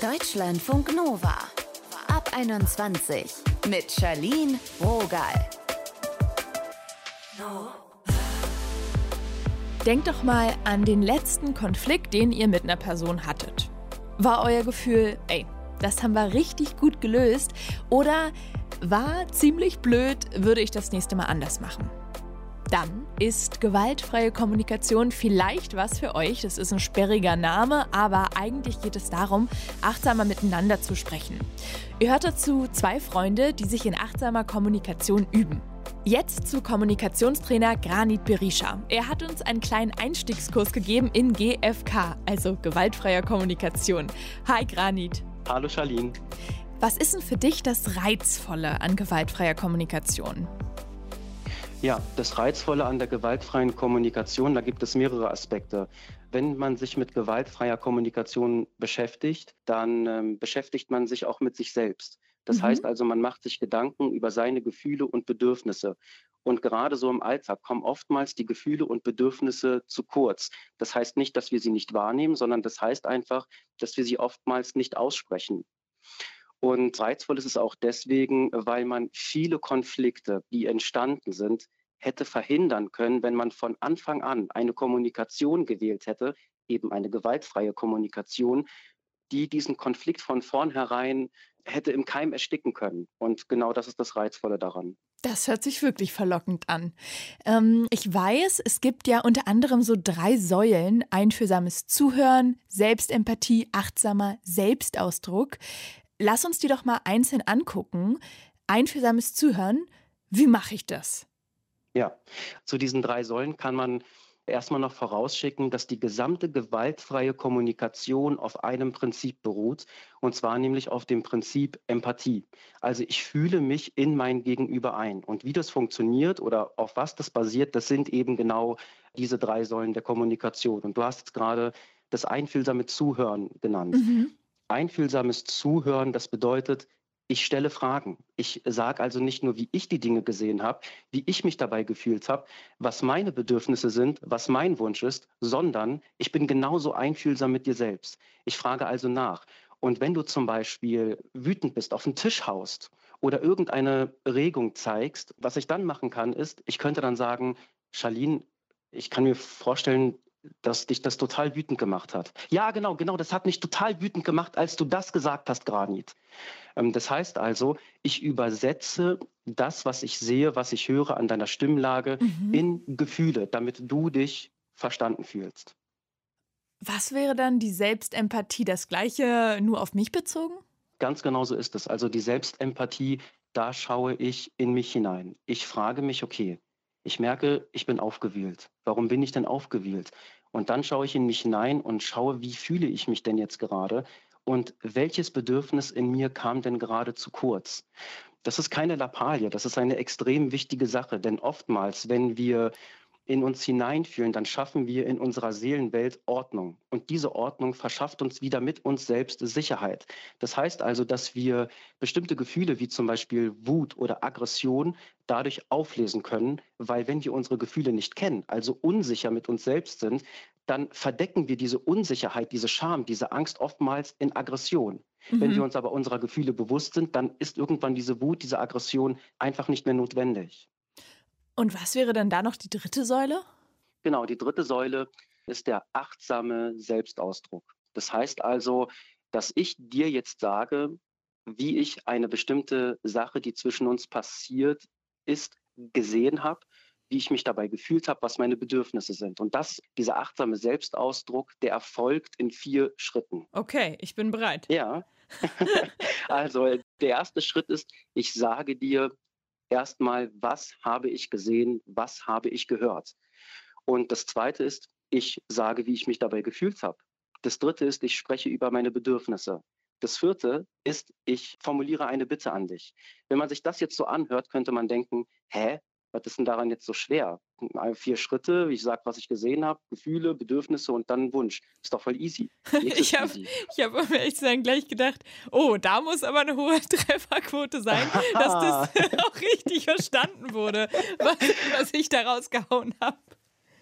Deutschlandfunk Nova. Ab 21 mit Charlene Rogal. Denkt doch mal an den letzten Konflikt, den ihr mit einer Person hattet. War euer Gefühl, ey, das haben wir richtig gut gelöst? Oder war ziemlich blöd, würde ich das nächste Mal anders machen? Dann ist gewaltfreie Kommunikation vielleicht was für euch. Das ist ein sperriger Name, aber eigentlich geht es darum, achtsamer miteinander zu sprechen. Ihr hört dazu zwei Freunde, die sich in achtsamer Kommunikation üben. Jetzt zu Kommunikationstrainer Granit Berisha. Er hat uns einen kleinen Einstiegskurs gegeben in GFK, also gewaltfreier Kommunikation. Hi Granit. Hallo Charlene. Was ist denn für dich das Reizvolle an gewaltfreier Kommunikation? Ja, das Reizvolle an der gewaltfreien Kommunikation, da gibt es mehrere Aspekte. Wenn man sich mit gewaltfreier Kommunikation beschäftigt, dann ähm, beschäftigt man sich auch mit sich selbst. Das mhm. heißt also, man macht sich Gedanken über seine Gefühle und Bedürfnisse. Und gerade so im Alltag kommen oftmals die Gefühle und Bedürfnisse zu kurz. Das heißt nicht, dass wir sie nicht wahrnehmen, sondern das heißt einfach, dass wir sie oftmals nicht aussprechen. Und reizvoll ist es auch deswegen, weil man viele Konflikte, die entstanden sind, hätte verhindern können, wenn man von Anfang an eine Kommunikation gewählt hätte, eben eine gewaltfreie Kommunikation, die diesen Konflikt von vornherein hätte im Keim ersticken können. Und genau das ist das Reizvolle daran. Das hört sich wirklich verlockend an. Ähm, ich weiß, es gibt ja unter anderem so drei Säulen: einfühlsames Zuhören, Selbstempathie, achtsamer Selbstausdruck. Lass uns die doch mal einzeln angucken. Einfühlsames Zuhören. Wie mache ich das? Ja, zu diesen drei Säulen kann man erstmal noch vorausschicken, dass die gesamte gewaltfreie Kommunikation auf einem Prinzip beruht, und zwar nämlich auf dem Prinzip Empathie. Also ich fühle mich in mein Gegenüber ein. Und wie das funktioniert oder auf was das basiert, das sind eben genau diese drei Säulen der Kommunikation. Und du hast jetzt gerade das einfühlsame Zuhören genannt. Mhm. Einfühlsames Zuhören, das bedeutet, ich stelle Fragen. Ich sage also nicht nur, wie ich die Dinge gesehen habe, wie ich mich dabei gefühlt habe, was meine Bedürfnisse sind, was mein Wunsch ist, sondern ich bin genauso einfühlsam mit dir selbst. Ich frage also nach. Und wenn du zum Beispiel wütend bist, auf den Tisch haust oder irgendeine Regung zeigst, was ich dann machen kann, ist, ich könnte dann sagen, Charlene, ich kann mir vorstellen, dass dich das total wütend gemacht hat. Ja, genau, genau, das hat mich total wütend gemacht, als du das gesagt hast, Granit. Ähm, das heißt also, ich übersetze das, was ich sehe, was ich höre an deiner Stimmlage mhm. in Gefühle, damit du dich verstanden fühlst. Was wäre dann die Selbstempathie? Das gleiche nur auf mich bezogen? Ganz genau so ist es. Also die Selbstempathie, da schaue ich in mich hinein. Ich frage mich, okay, ich merke, ich bin aufgewühlt. Warum bin ich denn aufgewühlt? Und dann schaue ich in mich hinein und schaue, wie fühle ich mich denn jetzt gerade und welches Bedürfnis in mir kam denn gerade zu kurz. Das ist keine Lappalie, das ist eine extrem wichtige Sache, denn oftmals, wenn wir in uns hineinfühlen, dann schaffen wir in unserer Seelenwelt Ordnung. Und diese Ordnung verschafft uns wieder mit uns selbst Sicherheit. Das heißt also, dass wir bestimmte Gefühle wie zum Beispiel Wut oder Aggression dadurch auflesen können, weil wenn wir unsere Gefühle nicht kennen, also unsicher mit uns selbst sind, dann verdecken wir diese Unsicherheit, diese Scham, diese Angst oftmals in Aggression. Mhm. Wenn wir uns aber unserer Gefühle bewusst sind, dann ist irgendwann diese Wut, diese Aggression einfach nicht mehr notwendig. Und was wäre dann da noch die dritte Säule? Genau, die dritte Säule ist der achtsame Selbstausdruck. Das heißt also, dass ich dir jetzt sage, wie ich eine bestimmte Sache, die zwischen uns passiert ist, gesehen habe, wie ich mich dabei gefühlt habe, was meine Bedürfnisse sind. Und das, dieser achtsame Selbstausdruck, der erfolgt in vier Schritten. Okay, ich bin bereit. Ja. also der erste Schritt ist, ich sage dir, erstmal, was habe ich gesehen, was habe ich gehört. Und das Zweite ist, ich sage, wie ich mich dabei gefühlt habe. Das Dritte ist, ich spreche über meine Bedürfnisse. Das Vierte ist, ich formuliere eine Bitte an dich. Wenn man sich das jetzt so anhört, könnte man denken, hä, was ist denn daran jetzt so schwer? Vier Schritte, ich sage, was ich gesehen habe, Gefühle, Bedürfnisse und dann Wunsch. Ist doch voll easy. ich habe, hab, um ehrlich zu sein, gleich gedacht, oh, da muss aber eine hohe Trefferquote sein, dass das auch richtig verstanden wurde, was, was ich da rausgehauen habe.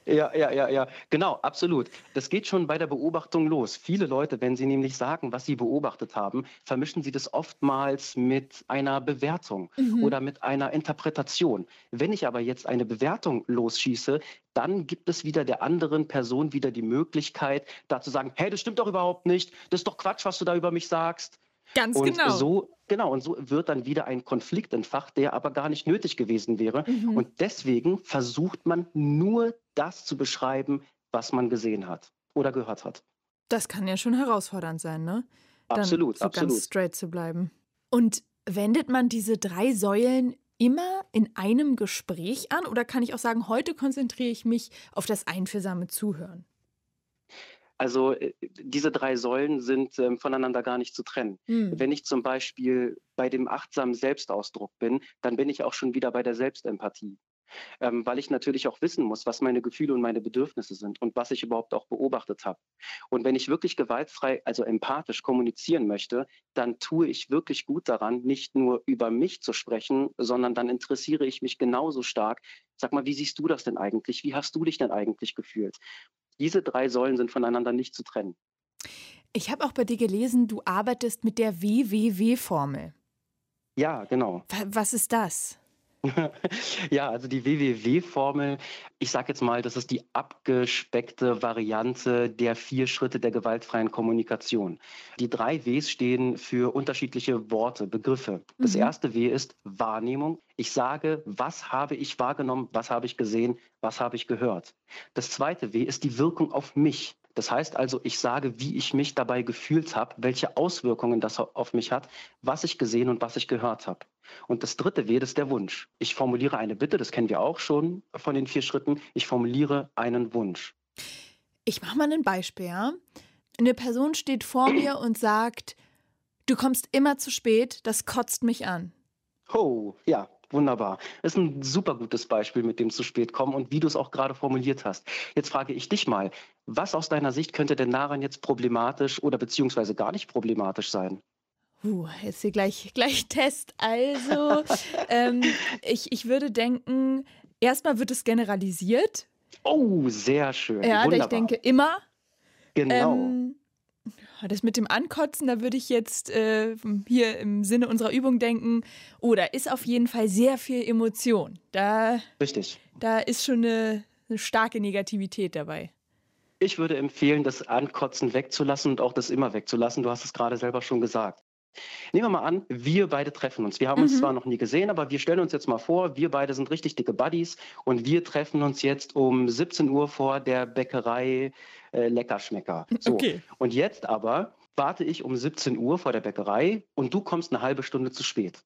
Ja, ja, ja, ja, genau, absolut. Das geht schon bei der Beobachtung los. Viele Leute, wenn sie nämlich sagen, was sie beobachtet haben, vermischen sie das oftmals mit einer Bewertung mhm. oder mit einer Interpretation. Wenn ich aber jetzt eine Bewertung losschieße, dann gibt es wieder der anderen Person wieder die Möglichkeit, da zu sagen, hey, das stimmt doch überhaupt nicht, das ist doch Quatsch, was du da über mich sagst. Ganz und genau. So, genau, und so wird dann wieder ein Konflikt entfacht, der aber gar nicht nötig gewesen wäre. Mhm. Und deswegen versucht man nur das zu beschreiben, was man gesehen hat oder gehört hat. Das kann ja schon herausfordernd sein, ne? Dann absolut, so absolut. ganz straight zu bleiben. Und wendet man diese drei Säulen immer in einem Gespräch an oder kann ich auch sagen, heute konzentriere ich mich auf das einfühlsame Zuhören? Also äh, diese drei Säulen sind ähm, voneinander gar nicht zu trennen. Mhm. Wenn ich zum Beispiel bei dem achtsamen Selbstausdruck bin, dann bin ich auch schon wieder bei der Selbstempathie. Ähm, weil ich natürlich auch wissen muss, was meine Gefühle und meine Bedürfnisse sind und was ich überhaupt auch beobachtet habe. Und wenn ich wirklich gewaltfrei, also empathisch kommunizieren möchte, dann tue ich wirklich gut daran, nicht nur über mich zu sprechen, sondern dann interessiere ich mich genauso stark. Sag mal, wie siehst du das denn eigentlich? Wie hast du dich denn eigentlich gefühlt? Diese drei Säulen sind voneinander nicht zu trennen. Ich habe auch bei dir gelesen, du arbeitest mit der WWW-Formel. Ja, genau. Was ist das? ja, also die WWW-Formel, ich sage jetzt mal, das ist die abgespeckte Variante der vier Schritte der gewaltfreien Kommunikation. Die drei Ws stehen für unterschiedliche Worte, Begriffe. Das mhm. erste W ist Wahrnehmung. Ich sage, was habe ich wahrgenommen, was habe ich gesehen, was habe ich gehört. Das zweite W ist die Wirkung auf mich. Das heißt also, ich sage, wie ich mich dabei gefühlt habe, welche Auswirkungen das auf mich hat, was ich gesehen und was ich gehört habe. Und das dritte W, das ist der Wunsch. Ich formuliere eine Bitte, das kennen wir auch schon von den vier Schritten. Ich formuliere einen Wunsch. Ich mache mal ein Beispiel. Ja? Eine Person steht vor mir und sagt, du kommst immer zu spät, das kotzt mich an. Oh, ja, Wunderbar. Das ist ein super gutes Beispiel mit dem zu spät kommen und wie du es auch gerade formuliert hast. Jetzt frage ich dich mal, was aus deiner Sicht könnte denn daran jetzt problematisch oder beziehungsweise gar nicht problematisch sein? Uh, jetzt hier gleich, gleich Test. Also, ähm, ich, ich würde denken, erstmal wird es generalisiert. Oh, sehr schön. Ja, Wunderbar. ich denke immer. Genau. Ähm, das mit dem Ankotzen, da würde ich jetzt äh, hier im Sinne unserer Übung denken, oh, da ist auf jeden Fall sehr viel Emotion. Da, Richtig. Da ist schon eine, eine starke Negativität dabei. Ich würde empfehlen, das Ankotzen wegzulassen und auch das immer wegzulassen. Du hast es gerade selber schon gesagt. Nehmen wir mal an, wir beide treffen uns. Wir haben uns mhm. zwar noch nie gesehen, aber wir stellen uns jetzt mal vor, wir beide sind richtig dicke Buddies und wir treffen uns jetzt um 17 Uhr vor der Bäckerei äh, Leckerschmecker. So. Okay. Und jetzt aber warte ich um 17 Uhr vor der Bäckerei und du kommst eine halbe Stunde zu spät.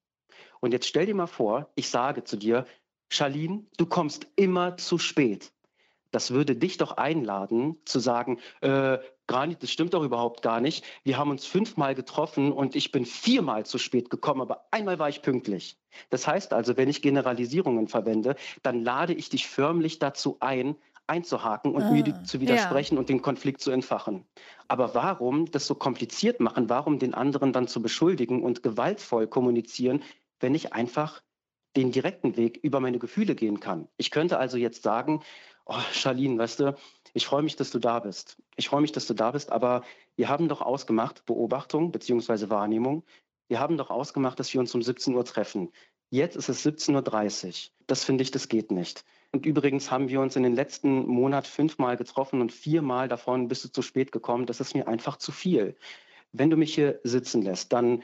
Und jetzt stell dir mal vor, ich sage zu dir, Charlene, du kommst immer zu spät. Das würde dich doch einladen, zu sagen, äh, Granit, das stimmt doch überhaupt gar nicht. Wir haben uns fünfmal getroffen und ich bin viermal zu spät gekommen, aber einmal war ich pünktlich. Das heißt also, wenn ich Generalisierungen verwende, dann lade ich dich förmlich dazu ein, einzuhaken und ah, mir zu widersprechen ja. und den Konflikt zu entfachen. Aber warum das so kompliziert machen? Warum den anderen dann zu beschuldigen und gewaltvoll kommunizieren, wenn ich einfach den direkten Weg über meine Gefühle gehen kann? Ich könnte also jetzt sagen, oh, Charlene, weißt du, ich freue mich, dass du da bist. Ich freue mich, dass du da bist, aber wir haben doch ausgemacht, Beobachtung bzw. Wahrnehmung, wir haben doch ausgemacht, dass wir uns um 17 Uhr treffen. Jetzt ist es 17.30 Uhr. Das finde ich, das geht nicht. Und übrigens haben wir uns in den letzten Monat fünfmal getroffen und viermal davon bist du zu spät gekommen. Das ist mir einfach zu viel. Wenn du mich hier sitzen lässt, dann,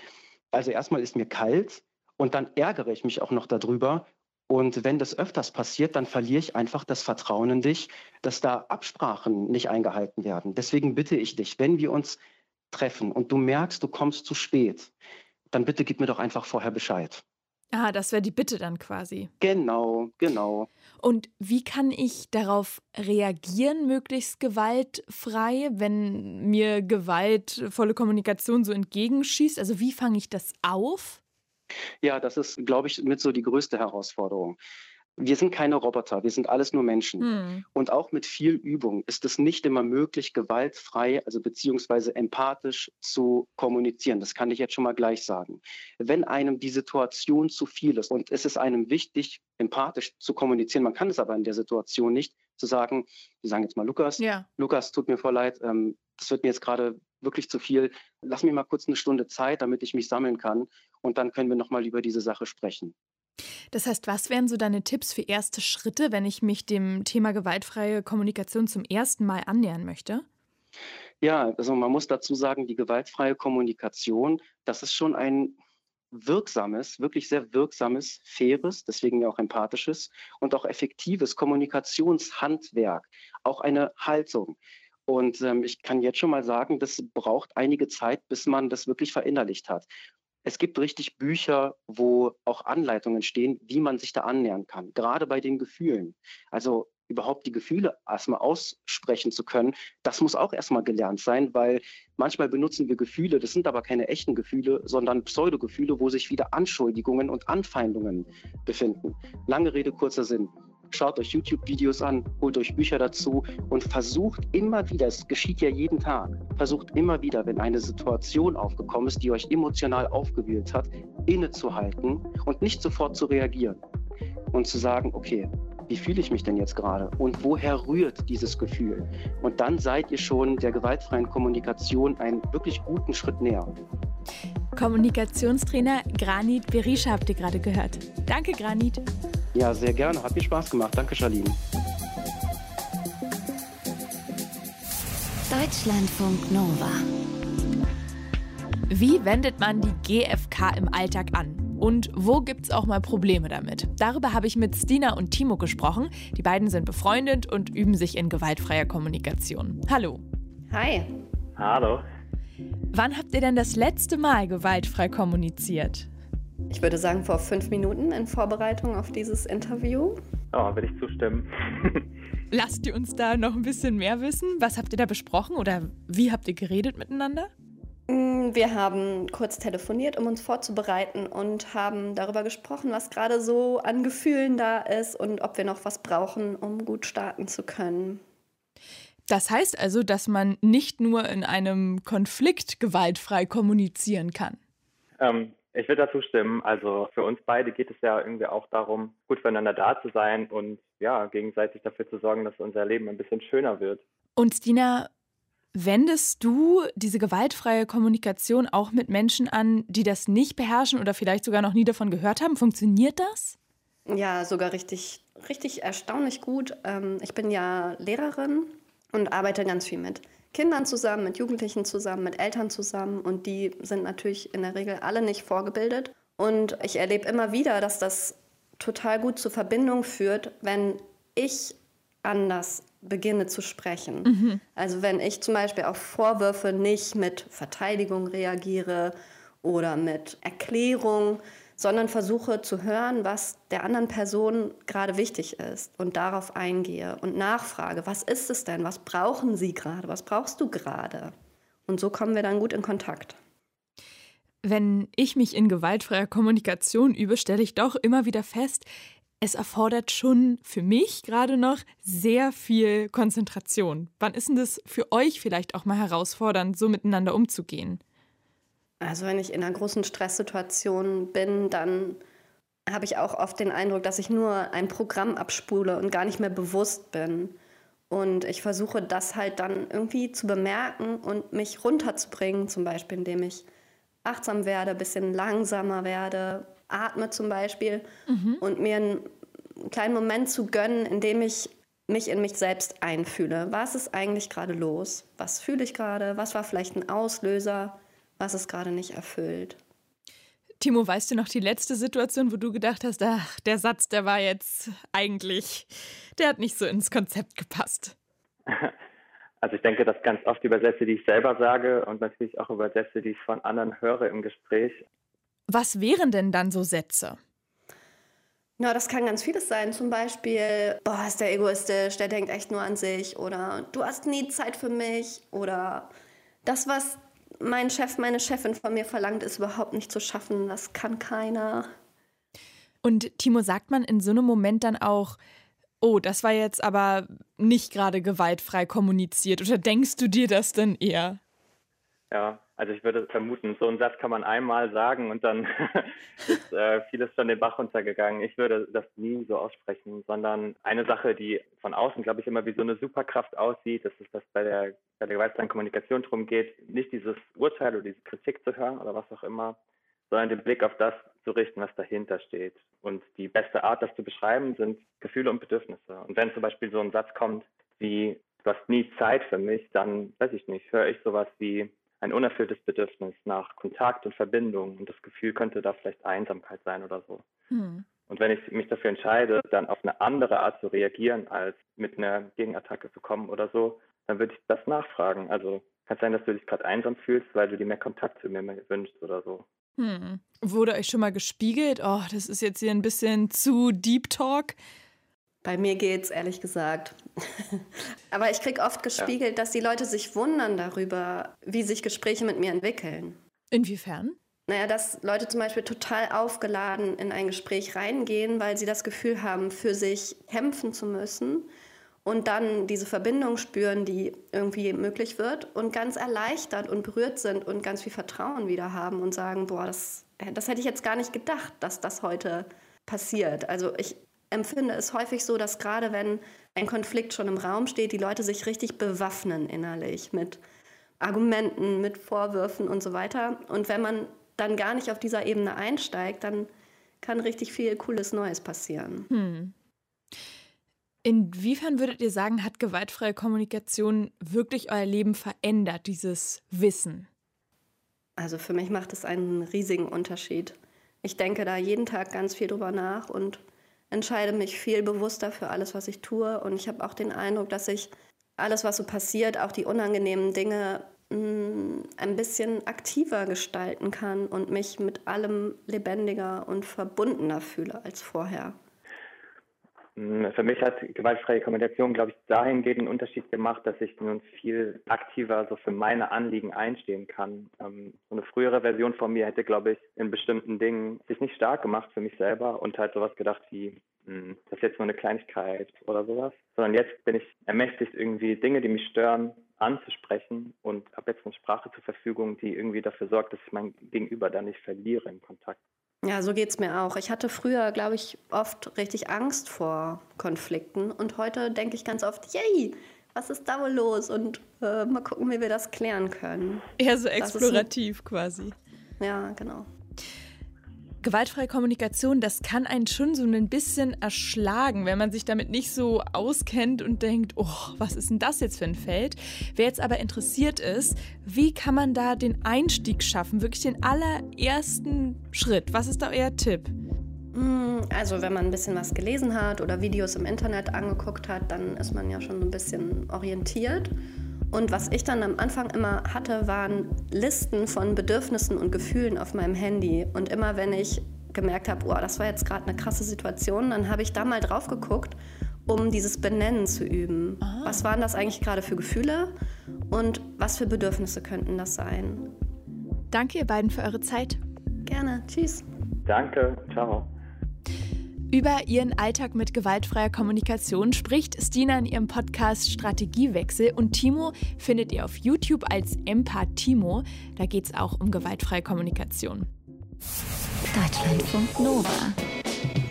also erstmal ist mir kalt und dann ärgere ich mich auch noch darüber. Und wenn das öfters passiert, dann verliere ich einfach das Vertrauen in dich, dass da Absprachen nicht eingehalten werden. Deswegen bitte ich dich, wenn wir uns treffen und du merkst, du kommst zu spät, dann bitte gib mir doch einfach vorher Bescheid. Ah, das wäre die Bitte dann quasi. Genau, genau. Und wie kann ich darauf reagieren, möglichst gewaltfrei, wenn mir gewaltvolle Kommunikation so entgegenschießt? Also wie fange ich das auf? Ja, das ist, glaube ich, mit so die größte Herausforderung. Wir sind keine Roboter, wir sind alles nur Menschen. Hm. Und auch mit viel Übung ist es nicht immer möglich, gewaltfrei, also beziehungsweise empathisch zu kommunizieren. Das kann ich jetzt schon mal gleich sagen. Wenn einem die Situation zu viel ist und es ist einem wichtig, empathisch zu kommunizieren, man kann es aber in der Situation nicht, zu sagen, wir sagen jetzt mal Lukas, ja. Lukas, tut mir voll leid, ähm, das wird mir jetzt gerade wirklich zu viel. Lass mir mal kurz eine Stunde Zeit, damit ich mich sammeln kann und dann können wir nochmal über diese Sache sprechen. Das heißt, was wären so deine Tipps für erste Schritte, wenn ich mich dem Thema gewaltfreie Kommunikation zum ersten Mal annähern möchte? Ja, also man muss dazu sagen, die gewaltfreie Kommunikation, das ist schon ein wirksames, wirklich sehr wirksames, faires, deswegen ja auch empathisches und auch effektives Kommunikationshandwerk, auch eine Haltung. Und ähm, ich kann jetzt schon mal sagen, das braucht einige Zeit, bis man das wirklich verinnerlicht hat. Es gibt richtig Bücher, wo auch Anleitungen stehen, wie man sich da annähern kann, gerade bei den Gefühlen. Also überhaupt die Gefühle erstmal aussprechen zu können, das muss auch erstmal gelernt sein, weil manchmal benutzen wir Gefühle, das sind aber keine echten Gefühle, sondern Pseudogefühle, wo sich wieder Anschuldigungen und Anfeindungen befinden. Lange Rede, kurzer Sinn. Schaut euch YouTube-Videos an, holt euch Bücher dazu und versucht immer wieder, es geschieht ja jeden Tag, versucht immer wieder, wenn eine Situation aufgekommen ist, die euch emotional aufgewühlt hat, innezuhalten und nicht sofort zu reagieren und zu sagen, okay, wie fühle ich mich denn jetzt gerade und woher rührt dieses Gefühl? Und dann seid ihr schon der gewaltfreien Kommunikation einen wirklich guten Schritt näher. Kommunikationstrainer Granit Berisha habt ihr gerade gehört. Danke, Granit. Ja, sehr gerne. Hat mir Spaß gemacht. Danke, Charlene. Deutschlandfunk Nova. Wie wendet man die GfK im Alltag an? Und wo gibt es auch mal Probleme damit? Darüber habe ich mit Stina und Timo gesprochen. Die beiden sind befreundet und üben sich in gewaltfreier Kommunikation. Hallo. Hi. Hallo. Wann habt ihr denn das letzte Mal gewaltfrei kommuniziert? Ich würde sagen, vor fünf Minuten in Vorbereitung auf dieses Interview. Oh, will ich zustimmen. Lasst ihr uns da noch ein bisschen mehr wissen? Was habt ihr da besprochen oder wie habt ihr geredet miteinander? Mm, wir haben kurz telefoniert, um uns vorzubereiten und haben darüber gesprochen, was gerade so an Gefühlen da ist und ob wir noch was brauchen, um gut starten zu können. Das heißt also, dass man nicht nur in einem Konflikt gewaltfrei kommunizieren kann. Ähm, ich würde dazu stimmen. Also für uns beide geht es ja irgendwie auch darum, gut füreinander da zu sein und ja, gegenseitig dafür zu sorgen, dass unser Leben ein bisschen schöner wird. Und Stina, Wendest du diese gewaltfreie Kommunikation auch mit Menschen an, die das nicht beherrschen oder vielleicht sogar noch nie davon gehört haben? Funktioniert das? Ja, sogar richtig, richtig erstaunlich gut. Ähm, ich bin ja Lehrerin und arbeite ganz viel mit Kindern zusammen, mit Jugendlichen zusammen, mit Eltern zusammen und die sind natürlich in der Regel alle nicht vorgebildet. Und ich erlebe immer wieder, dass das total gut zur Verbindung führt, wenn ich anders beginne zu sprechen. Mhm. Also wenn ich zum Beispiel auf Vorwürfe nicht mit Verteidigung reagiere oder mit Erklärung, sondern versuche zu hören, was der anderen Person gerade wichtig ist und darauf eingehe und nachfrage, was ist es denn, was brauchen Sie gerade, was brauchst du gerade? Und so kommen wir dann gut in Kontakt. Wenn ich mich in gewaltfreier Kommunikation übe, stelle ich doch immer wieder fest, es erfordert schon für mich gerade noch sehr viel Konzentration. Wann ist denn das für euch vielleicht auch mal herausfordernd, so miteinander umzugehen? Also wenn ich in einer großen Stresssituation bin, dann habe ich auch oft den Eindruck, dass ich nur ein Programm abspule und gar nicht mehr bewusst bin. Und ich versuche das halt dann irgendwie zu bemerken und mich runterzubringen, zum Beispiel indem ich achtsam werde, ein bisschen langsamer werde, atme zum Beispiel mhm. und mir einen kleinen Moment zu gönnen, in dem ich mich in mich selbst einfühle. Was ist eigentlich gerade los? Was fühle ich gerade? Was war vielleicht ein Auslöser? Was ist gerade nicht erfüllt? Timo, weißt du noch die letzte Situation, wo du gedacht hast, ach, der Satz, der war jetzt eigentlich, der hat nicht so ins Konzept gepasst? Also ich denke, dass ganz oft über Sätze, die ich selber sage und natürlich auch über Sätze, die ich von anderen höre im Gespräch. Was wären denn dann so Sätze? Ja, das kann ganz vieles sein. Zum Beispiel, boah, ist der egoistisch, der denkt echt nur an sich. Oder du hast nie Zeit für mich. Oder das, was mein Chef, meine Chefin von mir verlangt, ist überhaupt nicht zu schaffen. Das kann keiner. Und Timo, sagt man in so einem Moment dann auch, oh, das war jetzt aber nicht gerade gewaltfrei kommuniziert oder denkst du dir das denn eher? Ja, also ich würde vermuten, so einen Satz kann man einmal sagen und dann ist äh, vieles schon den Bach runtergegangen. Ich würde das nie so aussprechen, sondern eine Sache, die von außen, glaube ich, immer wie so eine Superkraft aussieht, das ist, dass bei der, bei der gewaltsamen Kommunikation darum geht, nicht dieses Urteil oder diese Kritik zu hören oder was auch immer, sondern den Blick auf das zu richten, was dahinter steht. Und die beste Art, das zu beschreiben, sind Gefühle und Bedürfnisse. Und wenn zum Beispiel so ein Satz kommt wie, du hast nie Zeit für mich, dann weiß ich nicht, höre ich sowas wie, ein unerfülltes Bedürfnis nach Kontakt und Verbindung und das Gefühl könnte da vielleicht Einsamkeit sein oder so. Hm. Und wenn ich mich dafür entscheide, dann auf eine andere Art zu reagieren, als mit einer Gegenattacke zu kommen oder so, dann würde ich das nachfragen. Also kann es sein, dass du dich gerade einsam fühlst, weil du dir mehr Kontakt zu mir wünschst oder so. Hm. Wurde euch schon mal gespiegelt? Oh, das ist jetzt hier ein bisschen zu Deep Talk. Bei mir geht's, ehrlich gesagt. Aber ich kriege oft gespiegelt, ja. dass die Leute sich wundern darüber, wie sich Gespräche mit mir entwickeln. Inwiefern? Naja, dass Leute zum Beispiel total aufgeladen in ein Gespräch reingehen, weil sie das Gefühl haben, für sich kämpfen zu müssen und dann diese Verbindung spüren, die irgendwie möglich wird und ganz erleichtert und berührt sind und ganz viel Vertrauen wieder haben und sagen, boah, das, das hätte ich jetzt gar nicht gedacht, dass das heute passiert. Also ich empfinde es häufig so, dass gerade wenn ein Konflikt schon im Raum steht, die Leute sich richtig bewaffnen innerlich mit Argumenten, mit Vorwürfen und so weiter. Und wenn man dann gar nicht auf dieser Ebene einsteigt, dann kann richtig viel Cooles Neues passieren. Hm. Inwiefern würdet ihr sagen, hat gewaltfreie Kommunikation wirklich euer Leben verändert, dieses Wissen? Also für mich macht es einen riesigen Unterschied. Ich denke da jeden Tag ganz viel drüber nach und entscheide mich viel bewusster für alles, was ich tue. Und ich habe auch den Eindruck, dass ich alles, was so passiert, auch die unangenehmen Dinge, mh, mm, ein bisschen aktiver gestalten kann und mich mit allem lebendiger und verbundener fühle als vorher. Hm, für mich hat gewaltfreie Kommunikation, glaube ich, dahingehend einen Unterschied gemacht, dass ich nun viel aktiver so für meine Anliegen einstehen kann. Ähm, so eine frühere Version von mir hätte, glaube ich, in bestimmten Dingen sich nicht stark gemacht für mich selber und halt sowas gedacht wie, hm, das ist jetzt nur eine Kleinigkeit oder sowas. Sondern jetzt bin ich ermächtigt, irgendwie Dinge, die mich stören, anzusprechen und habe jetzt eine Sprache zur Verfügung, die irgendwie dafür sorgt, dass ich mein Gegenüber da nicht verliere im Kontakt. Ja, so geht es mir auch. Ich hatte früher, glaube ich, oft richtig Angst vor Konflikten und heute denke ich ganz oft, yay, was ist da wohl los? Und äh, mal gucken, wie wir das klären können. Eher so explorativ quasi. Ja, genau. Gewaltfreie Kommunikation, das kann einen schon so ein bisschen erschlagen, wenn man sich damit nicht so auskennt und denkt, oh, was ist denn das jetzt für ein Feld? Wer jetzt aber interessiert ist, wie kann man da den Einstieg schaffen, wirklich den allerersten Schritt? Was ist da euer Tipp? Hm, also wenn man ein bisschen was gelesen hat oder Videos im Internet angeguckt hat, dann ist man ja schon ein bisschen orientiert. Und was ich dann am Anfang immer hatte, waren Listen von Bedürfnissen und Gefühlen auf meinem Handy. Und immer wenn ich gemerkt habe, oh, das war jetzt gerade eine krasse Situation, dann habe ich da mal drauf geguckt, um dieses Benennen zu üben. Aha. Was waren das eigentlich gerade für Gefühle und was für Bedürfnisse könnten das sein? Danke ihr beiden für eure Zeit. Gerne. Tschüss. Danke. Ciao. Über ihren Alltag mit gewaltfreier Kommunikation spricht Stina in ihrem Podcast Strategiewechsel und Timo findet ihr auf YouTube als Empathimo. Da geht es auch um gewaltfreie Kommunikation. Deutschlandfunk Nova.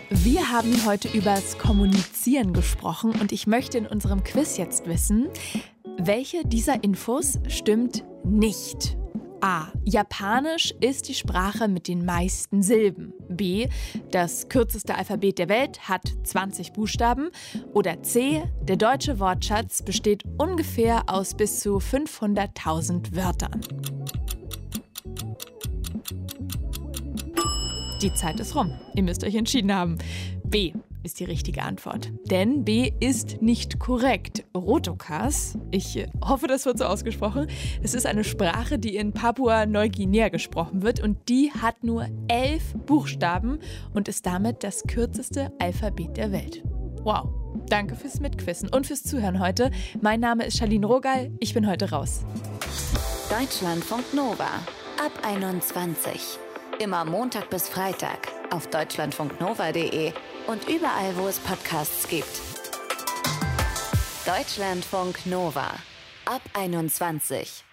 Wir haben heute übers Kommunizieren gesprochen und ich möchte in unserem Quiz jetzt wissen, welche dieser Infos stimmt nicht? A. Japanisch ist die Sprache mit den meisten Silben. B. Das kürzeste Alphabet der Welt hat 20 Buchstaben. Oder C. Der deutsche Wortschatz besteht ungefähr aus bis zu 500.000 Wörtern. Die Zeit ist rum. Ihr müsst euch entschieden haben. B ist die richtige Antwort. Denn B ist nicht korrekt. Rotokas, ich hoffe, das wird so ausgesprochen, es ist eine Sprache, die in Papua-Neuguinea gesprochen wird und die hat nur elf Buchstaben und ist damit das kürzeste Alphabet der Welt. Wow. Danke fürs Mitquissen und fürs Zuhören heute. Mein Name ist Charlene Rogal. Ich bin heute raus. Deutschlandfunk Nova ab 21. Immer Montag bis Freitag auf deutschlandfunknova.de und überall, wo es Podcasts gibt. Deutschlandfunk Nova ab 21.